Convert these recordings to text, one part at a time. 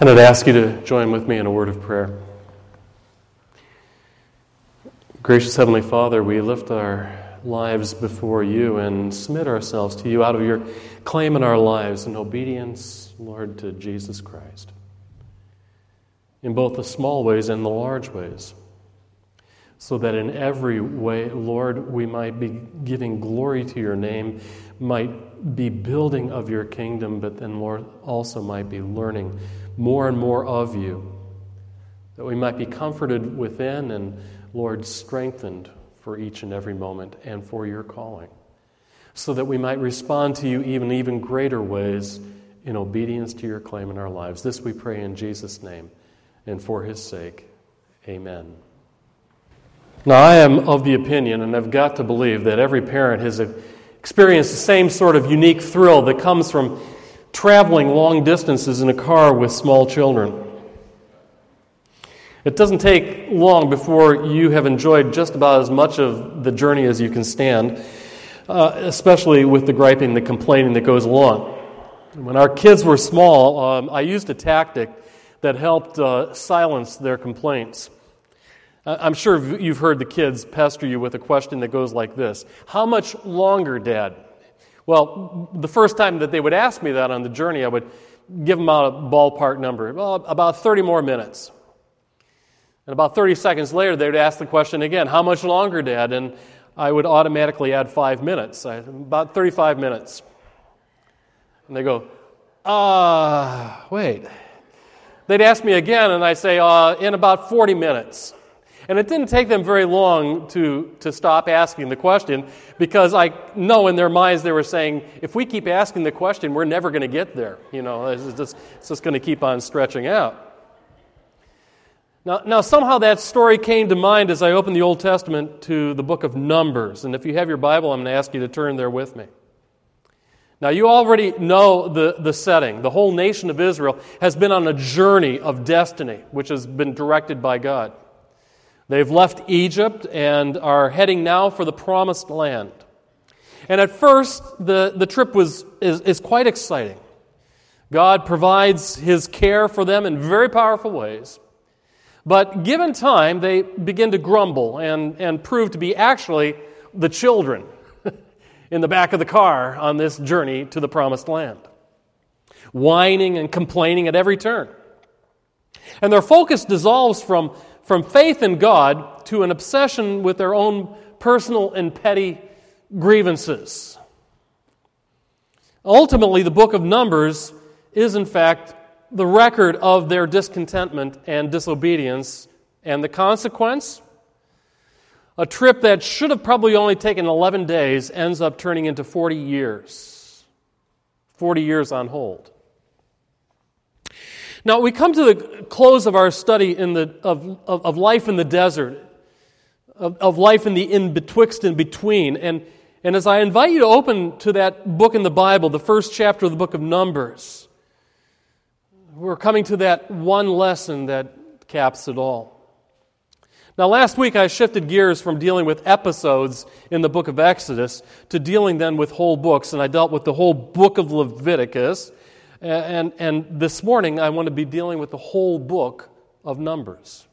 And I'd ask you to join with me in a word of prayer. Gracious Heavenly Father, we lift our lives before you and submit ourselves to you out of your claim in our lives in obedience, Lord, to Jesus Christ. In both the small ways and the large ways. So that in every way, Lord, we might be giving glory to your name, might be building of your kingdom, but then, Lord, also might be learning more and more of you, that we might be comforted within and, Lord, strengthened for each and every moment and for your calling, so that we might respond to you even even greater ways in obedience to your claim in our lives. This we pray in Jesus' name and for his sake. Amen. Now, I am of the opinion, and I've got to believe, that every parent has experienced the same sort of unique thrill that comes from traveling long distances in a car with small children. It doesn't take long before you have enjoyed just about as much of the journey as you can stand, uh, especially with the griping, the complaining that goes along. When our kids were small, um, I used a tactic that helped uh, silence their complaints. I'm sure you've heard the kids pester you with a question that goes like this How much longer, Dad? Well, the first time that they would ask me that on the journey, I would give them out a ballpark number, well, about 30 more minutes. And about 30 seconds later, they would ask the question again, How much longer, Dad? And I would automatically add five minutes, about 35 minutes. And they go, Ah, uh, wait. They'd ask me again, and I'd say, uh, In about 40 minutes. And it didn't take them very long to, to stop asking the question because I know in their minds they were saying, if we keep asking the question, we're never going to get there. You know, it's just, it's just going to keep on stretching out. Now, now, somehow that story came to mind as I opened the Old Testament to the book of Numbers. And if you have your Bible, I'm going to ask you to turn there with me. Now, you already know the, the setting. The whole nation of Israel has been on a journey of destiny, which has been directed by God. They've left Egypt and are heading now for the promised land. And at first, the, the trip was, is, is quite exciting. God provides his care for them in very powerful ways. But given time, they begin to grumble and, and prove to be actually the children in the back of the car on this journey to the promised land, whining and complaining at every turn. And their focus dissolves from from faith in God to an obsession with their own personal and petty grievances. Ultimately, the book of Numbers is, in fact, the record of their discontentment and disobedience, and the consequence? A trip that should have probably only taken 11 days ends up turning into 40 years. 40 years on hold. Now, we come to the close of our study in the, of, of, of life in the desert, of, of life in the in betwixt and between. And, and as I invite you to open to that book in the Bible, the first chapter of the book of Numbers, we're coming to that one lesson that caps it all. Now, last week I shifted gears from dealing with episodes in the book of Exodus to dealing then with whole books, and I dealt with the whole book of Leviticus. And, and this morning, I want to be dealing with the whole book of Numbers.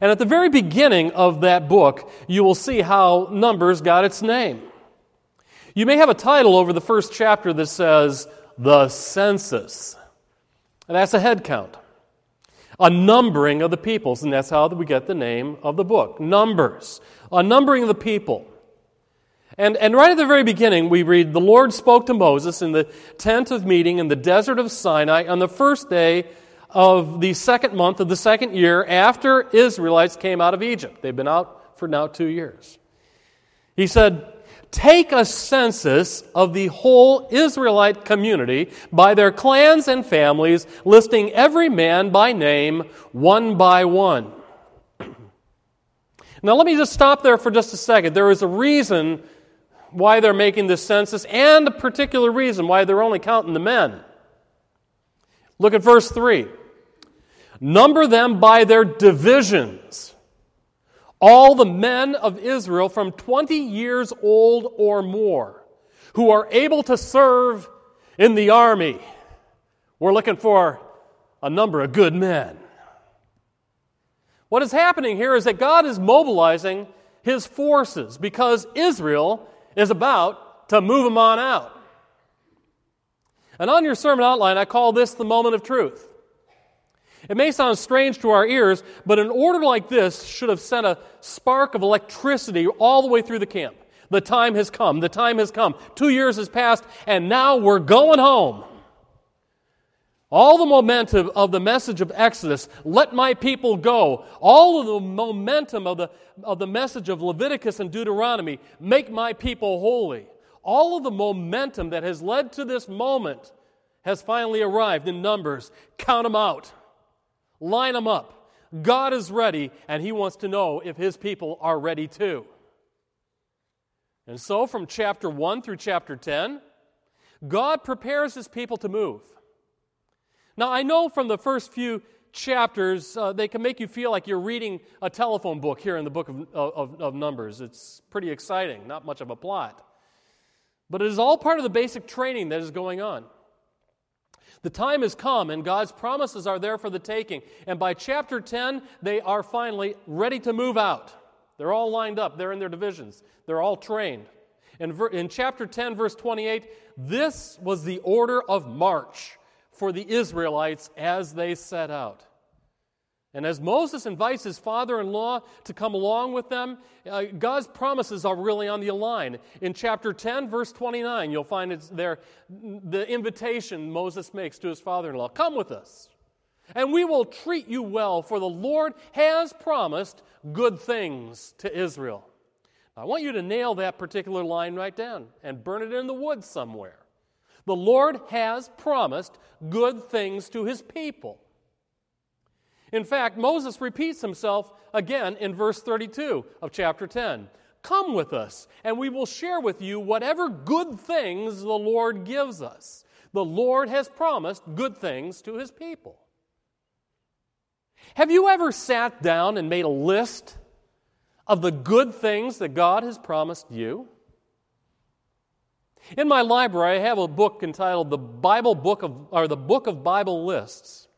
And at the very beginning of that book, you will see how Numbers got its name. You may have a title over the first chapter that says, The Census. And that's a head count, a numbering of the peoples, and that's how we get the name of the book Numbers, a numbering of the people. And, and right at the very beginning, we read, The Lord spoke to Moses in the tent of meeting in the desert of Sinai on the first day of the second month of the second year after Israelites came out of Egypt. They've been out for now two years. He said, Take a census of the whole Israelite community by their clans and families, listing every man by name, one by one. Now, let me just stop there for just a second. There is a reason why they're making this census and a particular reason why they're only counting the men. Look at verse 3. Number them by their divisions. All the men of Israel from 20 years old or more who are able to serve in the army. We're looking for a number of good men. What is happening here is that God is mobilizing his forces because Israel is about to move them on out. And on your sermon outline, I call this the moment of truth. It may sound strange to our ears, but an order like this should have sent a spark of electricity all the way through the camp. The time has come. The time has come. Two years has passed, and now we're going home. All the momentum of the message of Exodus, let my people go, all of the momentum of the, of the message of Leviticus and Deuteronomy, make my people holy, all of the momentum that has led to this moment has finally arrived in Numbers. Count them out, line them up. God is ready, and He wants to know if His people are ready too. And so, from chapter 1 through chapter 10, God prepares His people to move. Now, I know from the first few chapters, uh, they can make you feel like you're reading a telephone book here in the book of, of, of Numbers. It's pretty exciting, not much of a plot. But it is all part of the basic training that is going on. The time has come, and God's promises are there for the taking. And by chapter 10, they are finally ready to move out. They're all lined up, they're in their divisions, they're all trained. In, in chapter 10, verse 28, this was the order of march for the Israelites as they set out. And as Moses invites his father in law to come along with them, uh, God's promises are really on the line. In chapter 10, verse 29, you'll find it's there the invitation Moses makes to his father in law Come with us, and we will treat you well, for the Lord has promised good things to Israel. I want you to nail that particular line right down and burn it in the woods somewhere. The Lord has promised good things to his people. In fact, Moses repeats himself again in verse 32 of chapter 10. Come with us, and we will share with you whatever good things the Lord gives us. The Lord has promised good things to his people. Have you ever sat down and made a list of the good things that God has promised you? In my library, I have a book entitled The Bible Book of, or the Book of Bible Lists.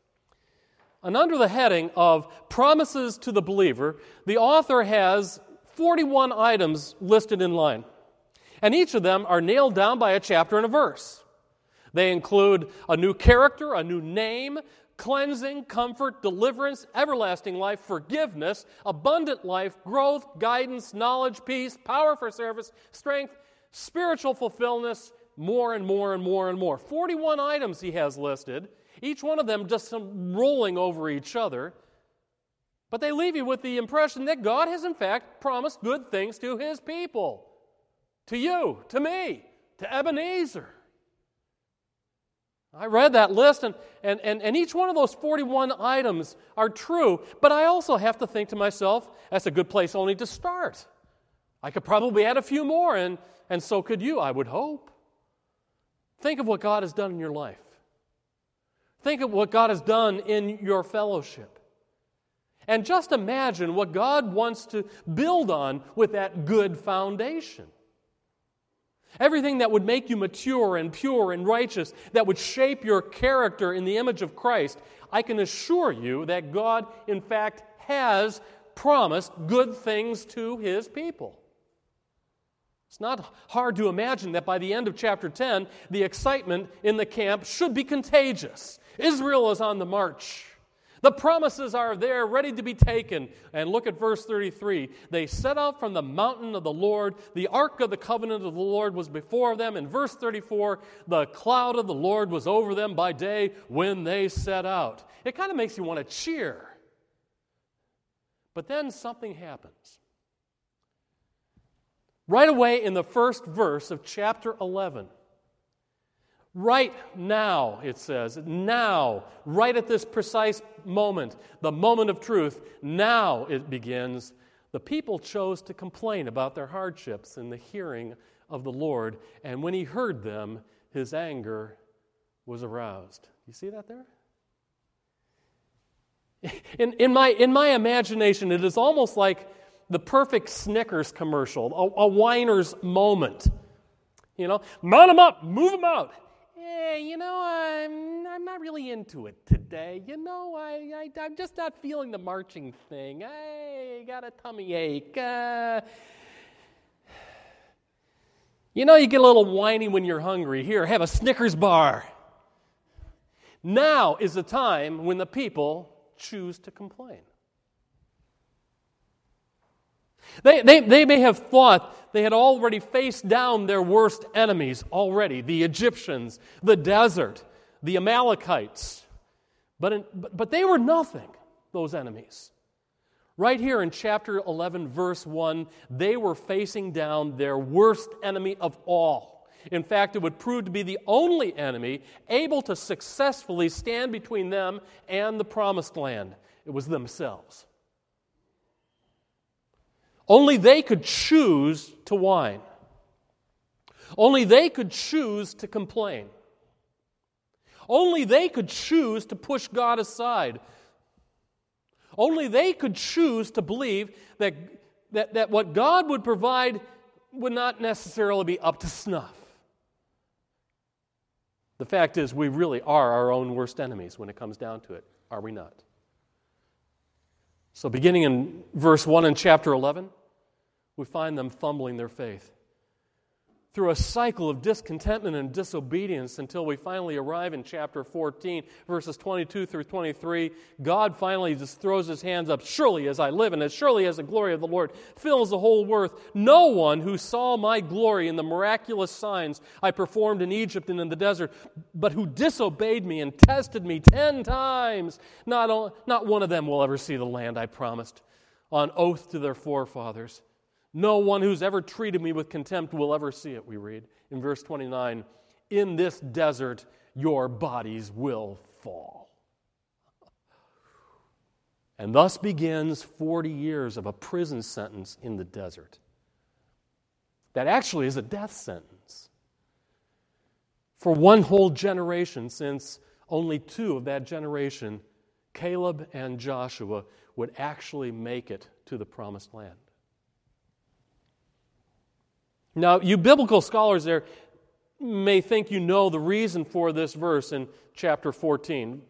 And under the heading of Promises to the Believer, the author has 41 items listed in line. And each of them are nailed down by a chapter and a verse. They include a new character, a new name, cleansing, comfort, deliverance, everlasting life, forgiveness, abundant life, growth, guidance, knowledge, peace, power for service, strength, spiritual fulfillment, more and more and more and more. 41 items he has listed, each one of them just rolling over each other. But they leave you with the impression that God has, in fact, promised good things to his people. To you, to me, to Ebenezer. I read that list, and, and, and, and each one of those 41 items are true, but I also have to think to myself, that's a good place only to start. I could probably add a few more, and, and so could you, I would hope. Think of what God has done in your life. Think of what God has done in your fellowship. And just imagine what God wants to build on with that good foundation. Everything that would make you mature and pure and righteous, that would shape your character in the image of Christ, I can assure you that God, in fact, has promised good things to his people. It's not hard to imagine that by the end of chapter 10, the excitement in the camp should be contagious. Israel is on the march. The promises are there, ready to be taken. And look at verse 33. They set out from the mountain of the Lord. The ark of the covenant of the Lord was before them. In verse 34, the cloud of the Lord was over them by day when they set out. It kind of makes you want to cheer. But then something happens. Right away in the first verse of chapter 11. Right now, it says, now, right at this precise moment, the moment of truth, now it begins. The people chose to complain about their hardships in the hearing of the Lord, and when he heard them, his anger was aroused. You see that there? In, in, my, in my imagination, it is almost like the perfect Snickers commercial, a, a whiner's moment. You know, mount them up, move them out. hey, you know, I'm, I'm not really into it today. You know, I, I, am just not feeling the marching thing. I got a tummy ache. Uh, you know, you get a little whiny when you're hungry. Here, have a Snickers bar. Now is the time when the people choose to complain. They, they, they may have thought they had already faced down their worst enemies already the Egyptians, the desert, the Amalekites. But, in, but they were nothing, those enemies. Right here in chapter 11, verse 1, they were facing down their worst enemy of all. In fact, it would prove to be the only enemy able to successfully stand between them and the promised land. It was themselves. Only they could choose to whine. Only they could choose to complain. Only they could choose to push God aside. Only they could choose to believe that, that, that what God would provide would not necessarily be up to snuff. The fact is, we really are our own worst enemies when it comes down to it, are we not? So, beginning in verse 1 in chapter 11, we find them fumbling their faith through a cycle of discontentment and disobedience until we finally arrive in chapter 14, verses 22 through 23. God finally just throws his hands up. Surely as I live, and as surely as the glory of the Lord fills the whole earth, no one who saw my glory in the miraculous signs I performed in Egypt and in the desert, but who disobeyed me and tested me ten times, not, not one of them will ever see the land I promised on oath to their forefathers. No one who's ever treated me with contempt will ever see it, we read in verse 29. In this desert, your bodies will fall. And thus begins 40 years of a prison sentence in the desert. That actually is a death sentence for one whole generation, since only two of that generation, Caleb and Joshua, would actually make it to the promised land. Now, you biblical scholars there may think you know the reason for this verse in chapter 14.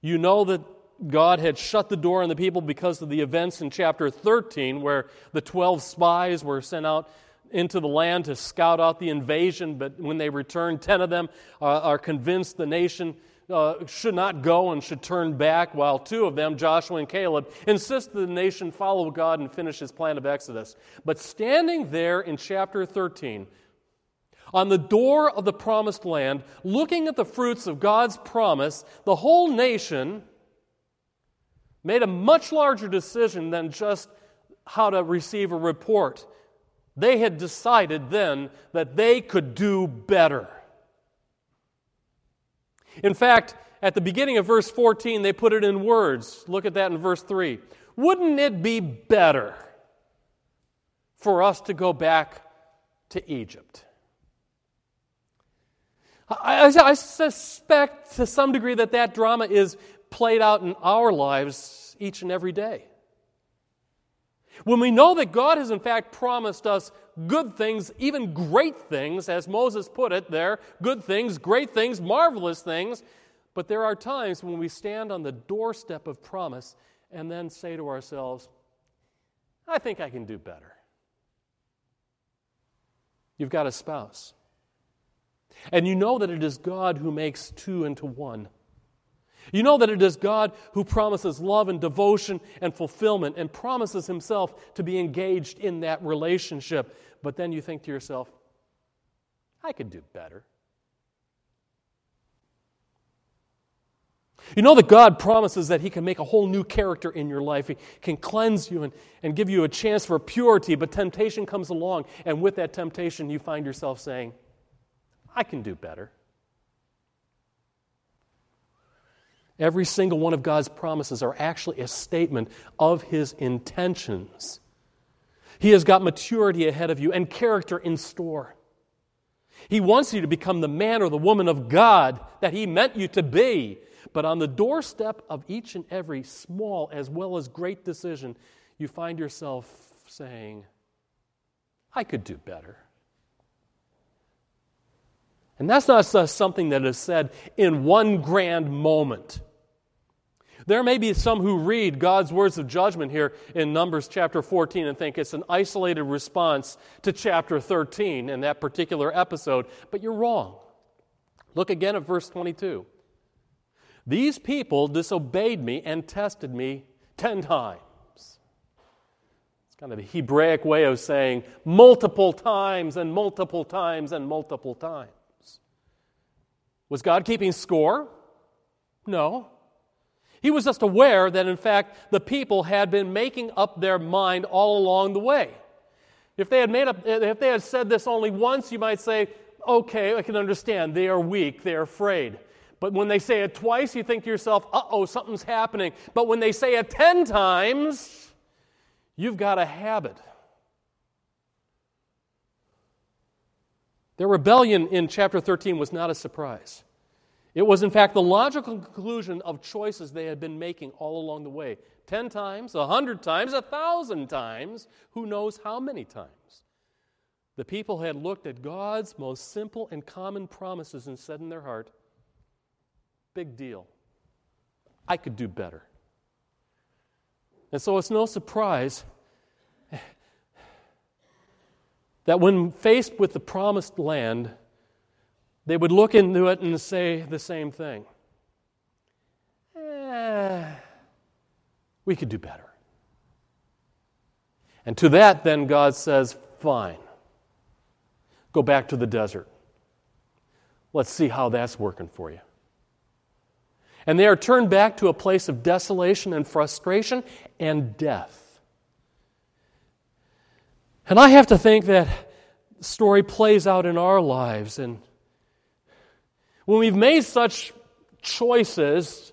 You know that God had shut the door on the people because of the events in chapter 13, where the 12 spies were sent out into the land to scout out the invasion, but when they return, 10 of them uh, are convinced the nation uh, should not go and should turn back, while two of them, Joshua and Caleb, insist that the nation follow God and finish his plan of Exodus. But standing there in chapter 13, on the door of the promised land, looking at the fruits of God's promise, the whole nation made a much larger decision than just how to receive a report. They had decided then that they could do better. In fact, at the beginning of verse 14, they put it in words. Look at that in verse 3. Wouldn't it be better for us to go back to Egypt? I, I, suspect to some degree that that drama is played out in our lives each and every day. When we know that God has in fact promised us good things, even great things, as Moses put it there good things, great things, marvelous things. But there are times when we stand on the doorstep of promise and then say to ourselves, I think I can do better. You've got a spouse. And you know that it is God who makes two into one. You know that it is God who promises love and devotion and fulfillment and promises Himself to be engaged in that relationship. But then you think to yourself, I could do better. You know that God promises that He can make a whole new character in your life. He can cleanse you and, and give you a chance for purity, but temptation comes along, and with that temptation, you find yourself saying, I can do better. Every single one of God's promises are actually a statement of His intentions. He has got maturity ahead of you and character in store. He wants you to become the man or the woman of God that He meant you to be. But on the doorstep of each and every small as well as great decision, you find yourself saying, I could do better. And that's not something that is said in one grand moment. There may be some who read God's words of judgment here in Numbers chapter 14 and think it's an isolated response to chapter 13 in that particular episode, but you're wrong. Look again at verse 22. These people disobeyed me and tested me 10 times. It's kind of a Hebraic way of saying multiple times and multiple times and multiple times. Was God keeping score? No. He was just aware that, in fact, the people had been making up their mind all along the way. If they had, made up, if they had said this only once, you might say, okay, I can understand. They are weak, they are afraid. But when they say it twice, you think to yourself, uh oh, something's happening. But when they say it 10 times, you've got a habit. Their rebellion in chapter 13 was not a surprise. It was, in fact, the logical conclusion of choices they had been making all along the way. Ten times, a hundred times, a thousand times, who knows how many times. The people had looked at God's most simple and common promises and said in their heart, Big deal. I could do better. And so it's no surprise that when faced with the promised land, they would look into it and say the same thing. Eh, we could do better. And to that, then, God says, Fine. Go back to the desert. Let's see how that's working for you. And they are turned back to a place of desolation and frustration and death. And I have to think that the story plays out in our lives and when we've made such choices,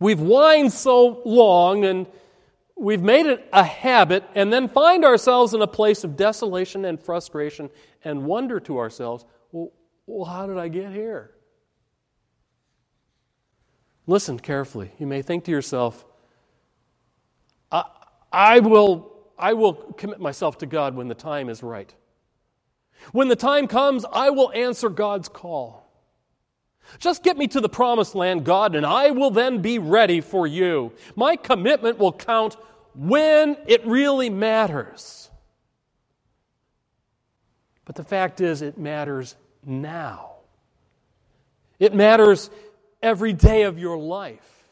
we've whined so long and we've made it a habit, and then find ourselves in a place of desolation and frustration and wonder to ourselves, well, well how did I get here? Listen carefully. You may think to yourself, I, I, will, I will commit myself to God when the time is right. When the time comes, I will answer God's call. Just get me to the promised land, God, and I will then be ready for you. My commitment will count when it really matters. But the fact is, it matters now. It matters every day of your life.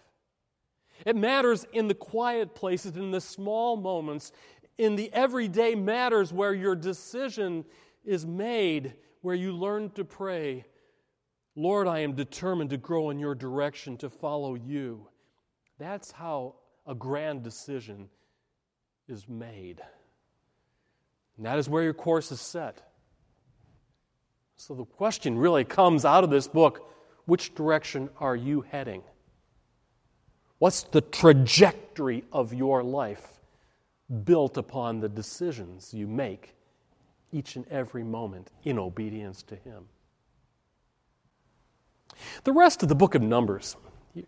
It matters in the quiet places, in the small moments, in the everyday matters where your decision is made where you learn to pray, Lord, I am determined to grow in your direction, to follow you. That's how a grand decision is made. And that is where your course is set. So the question really comes out of this book which direction are you heading? What's the trajectory of your life built upon the decisions you make each and every moment in obedience to Him. The rest of the book of Numbers,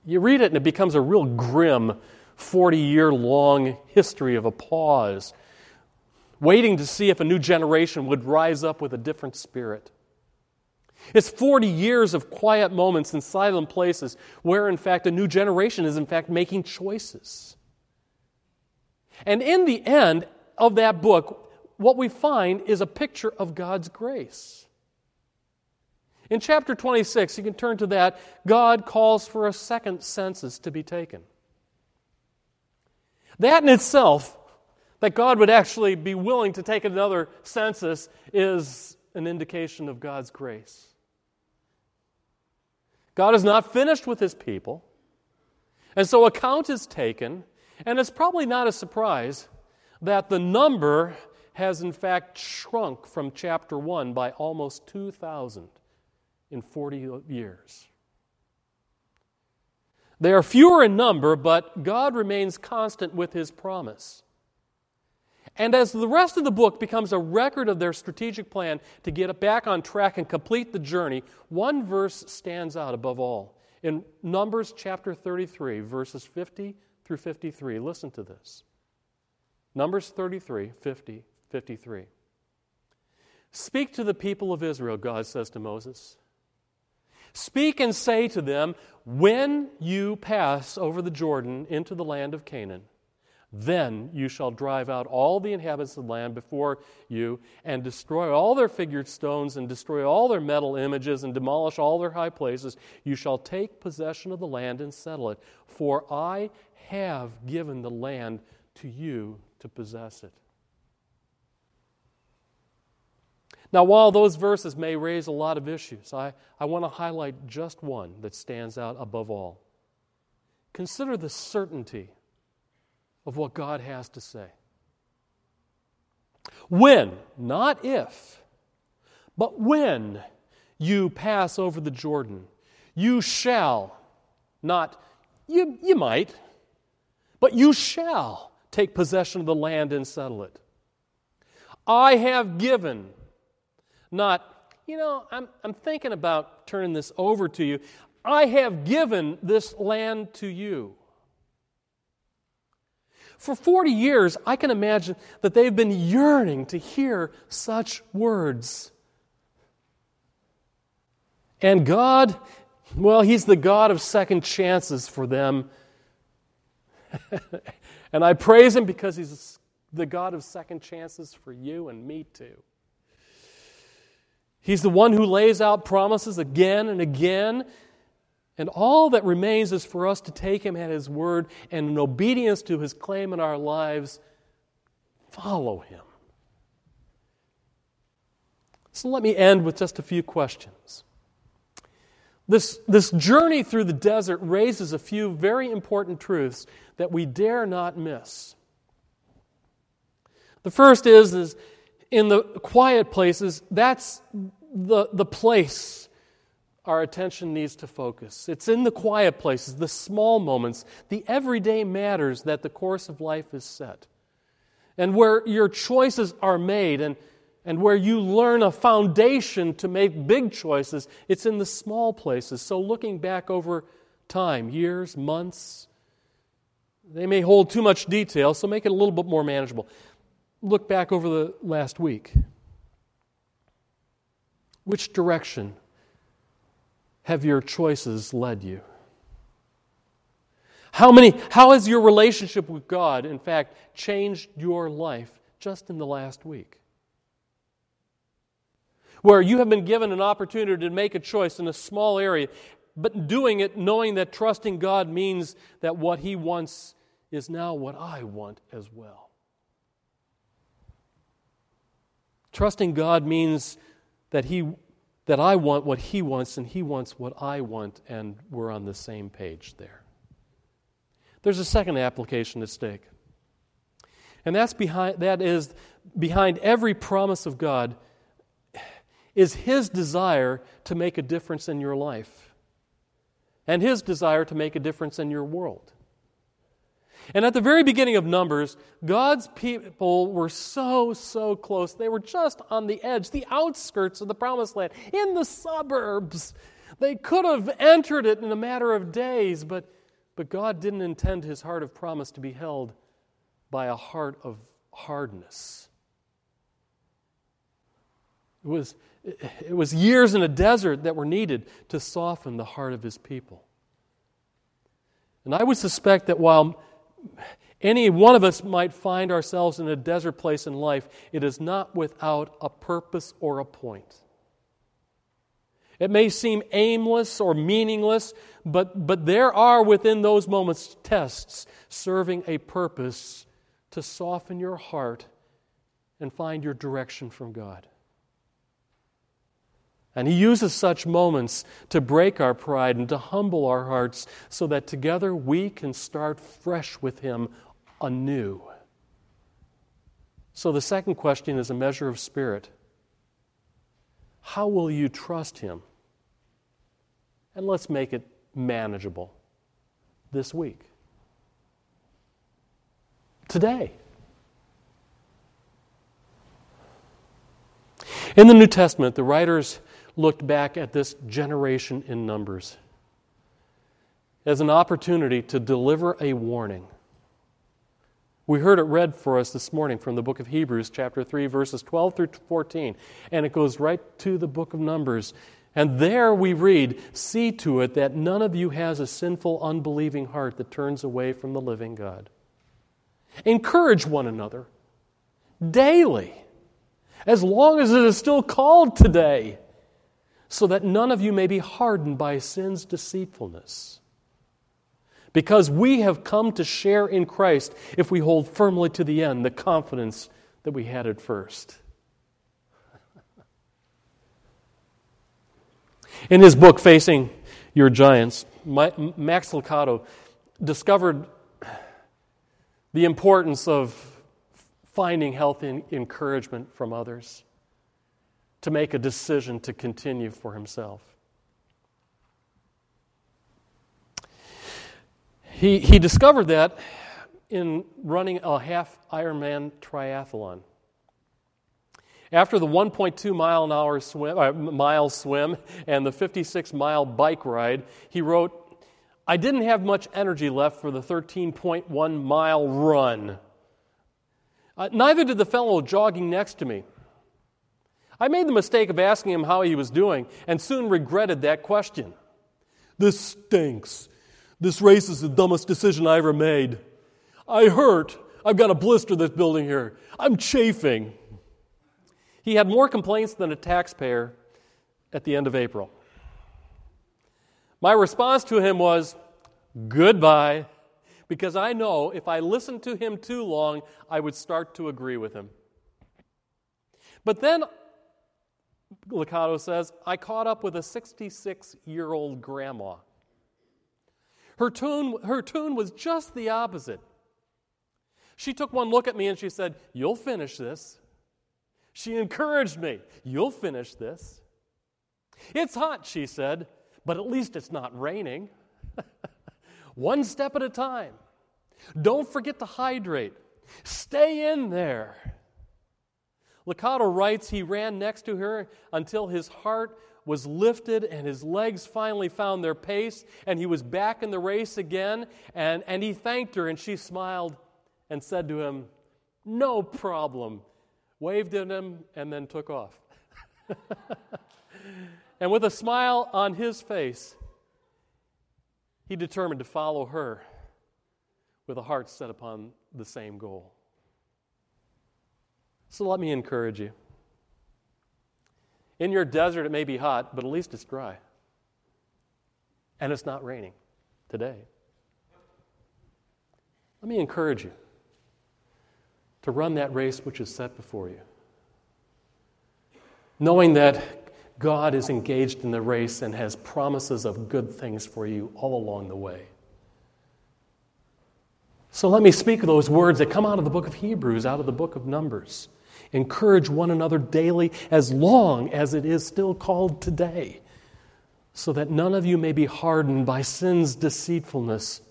you read it and it becomes a real grim 40 year long history of a pause, waiting to see if a new generation would rise up with a different spirit. It's 40 years of quiet moments in silent places where, in fact, a new generation is, in fact, making choices. And in the end of that book, what we find is a picture of God's grace. In chapter 26, you can turn to that, God calls for a second census to be taken. That in itself, that God would actually be willing to take another census, is an indication of God's grace. God is not finished with his people, and so account is taken, and it's probably not a surprise that the number has in fact shrunk from chapter 1 by almost 2,000 in 40 years. They are fewer in number, but God remains constant with his promise. And as the rest of the book becomes a record of their strategic plan to get back on track and complete the journey, one verse stands out above all. In Numbers chapter 33, verses 50 through 53, listen to this. Numbers 33, 50 53. Speak to the people of Israel, God says to Moses. Speak and say to them, When you pass over the Jordan into the land of Canaan, then you shall drive out all the inhabitants of the land before you, and destroy all their figured stones, and destroy all their metal images, and demolish all their high places. You shall take possession of the land and settle it, for I have given the land to you to possess it. Now, while those verses may raise a lot of issues, I, I want to highlight just one that stands out above all. Consider the certainty of what God has to say. When, not if, but when you pass over the Jordan, you shall, not you, you might, but you shall take possession of the land and settle it. I have given not, you know, I'm, I'm thinking about turning this over to you. I have given this land to you. For 40 years, I can imagine that they've been yearning to hear such words. And God, well, He's the God of second chances for them. and I praise Him because He's the God of second chances for you and me too. He's the one who lays out promises again and again. And all that remains is for us to take him at his word and in obedience to his claim in our lives, follow him. So let me end with just a few questions. This, this journey through the desert raises a few very important truths that we dare not miss. The first is, is in the quiet places, that's the, the place our attention needs to focus. It's in the quiet places, the small moments, the everyday matters that the course of life is set. And where your choices are made and, and where you learn a foundation to make big choices, it's in the small places. So, looking back over time, years, months, they may hold too much detail, so make it a little bit more manageable. Look back over the last week. Which direction have your choices led you? How many how has your relationship with God in fact changed your life just in the last week? Where you have been given an opportunity to make a choice in a small area, but doing it knowing that trusting God means that what he wants is now what I want as well. Trusting God means that he that I want what he wants and he wants what I want and we're on the same page there. There's a second application at stake. And that's behind that is behind every promise of God is his desire to make a difference in your life and his desire to make a difference in your world. And at the very beginning of Numbers, God's people were so, so close. They were just on the edge, the outskirts of the promised land, in the suburbs. They could have entered it in a matter of days, but, but God didn't intend his heart of promise to be held by a heart of hardness. It was, it was years in a desert that were needed to soften the heart of his people. And I would suspect that while any one of us might find ourselves in a desert place in life. It is not without a purpose or a point. It may seem aimless or meaningless, but, but there are within those moments tests serving a purpose to soften your heart and find your direction from God. And He uses such moments to break our pride and to humble our hearts so that together we can start fresh with Him anew. So the second question is a measure of spirit. How will you trust Him? And let's make it manageable this week. Today. In the New Testament, the writers looked back at this generation in Numbers as an opportunity to deliver a warning. We heard it read for us this morning from the book of Hebrews, chapter 3, verses 12 through 14, and it goes right to the book of Numbers. And there we read, See to it that none of you has a sinful, unbelieving heart that turns away from the living God. Encourage one another daily, as long as it is still called today, so that none of you may be hardened by sin's deceitfulness. Because we have come to share in Christ if we hold firmly to the end the confidence that we had at first. In his book, Facing Your Giants, Max Lucado discovered the importance of finding healthy encouragement from others to make a decision to continue for himself. He, he discovered that in running a half Ironman triathlon. After the 1.2 mile an hour swim, uh, mile swim and the 56 mile bike ride, he wrote, I didn't have much energy left for the 13.1 mile run. Uh, neither did the fellow jogging next to me. I made the mistake of asking him how he was doing and soon regretted that question. This stinks. This race is the dumbest decision I ever made. I hurt. I've got a blister that's building here. I'm chafing. He had more complaints than a taxpayer at the end of April. My response to him was, Goodbye, because I know if I listened to him too long, I would start to agree with him. But then, Lucado says, I caught up with a 66 year old grandma. Her tune, her tune was just the opposite. She took one look at me and she said, You'll finish this. She encouraged me. You'll finish this. It's hot, she said, but at least it's not raining. One step at a time. Don't forget to hydrate. Stay in there. Lucado writes he ran next to her until his heart was lifted and his legs finally found their pace and he was back in the race again. And, and he thanked her and she smiled and said to him, No problem waved at him, and then took off. and with a smile on his face, he determined to follow her with a heart set upon the same goal. So let me encourage you. In your desert, it may be hot, but at least it's dry. And it's not raining today. Let me encourage you to run that race which is set before you. Knowing that God is engaged in the race and has promises of good things for you all along the way. So let me speak those words that come out of the book of Hebrews, out of the book of Numbers. Encourage one another daily as long as it is still called today, so that none of you may be hardened by sin's deceitfulness.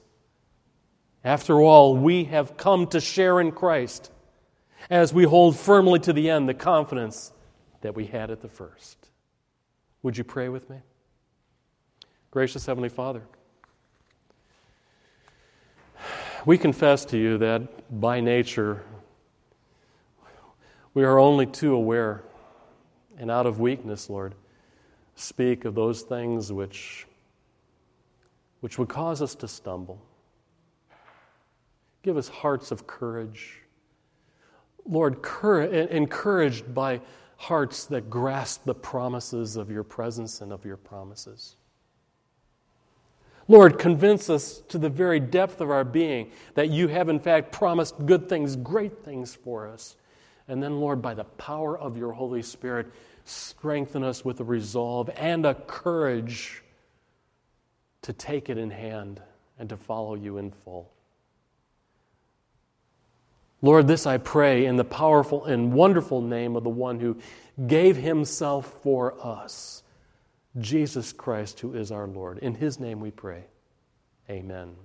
After all, we have come to share in Christ as we hold firmly to the end the confidence that we had at the first. Would you pray with me? Gracious Heavenly Father, we confess to you that by nature we are only too aware and out of weakness, Lord, speak of those things which, which would cause us to stumble. Give us hearts of courage Lord, encouraged by hearts that grasp the promises of your presence and of your promises. Lord, convince us to the very depth of our being that you have, in fact, promised good things, great things for us. And then, Lord, by the power of your Holy Spirit, strengthen us with a resolve and a courage to take it in hand and to follow you in full. Lord, this I pray in the powerful and wonderful name of the one who gave himself for us, Jesus Christ, who is our Lord. In his name we pray. Amen.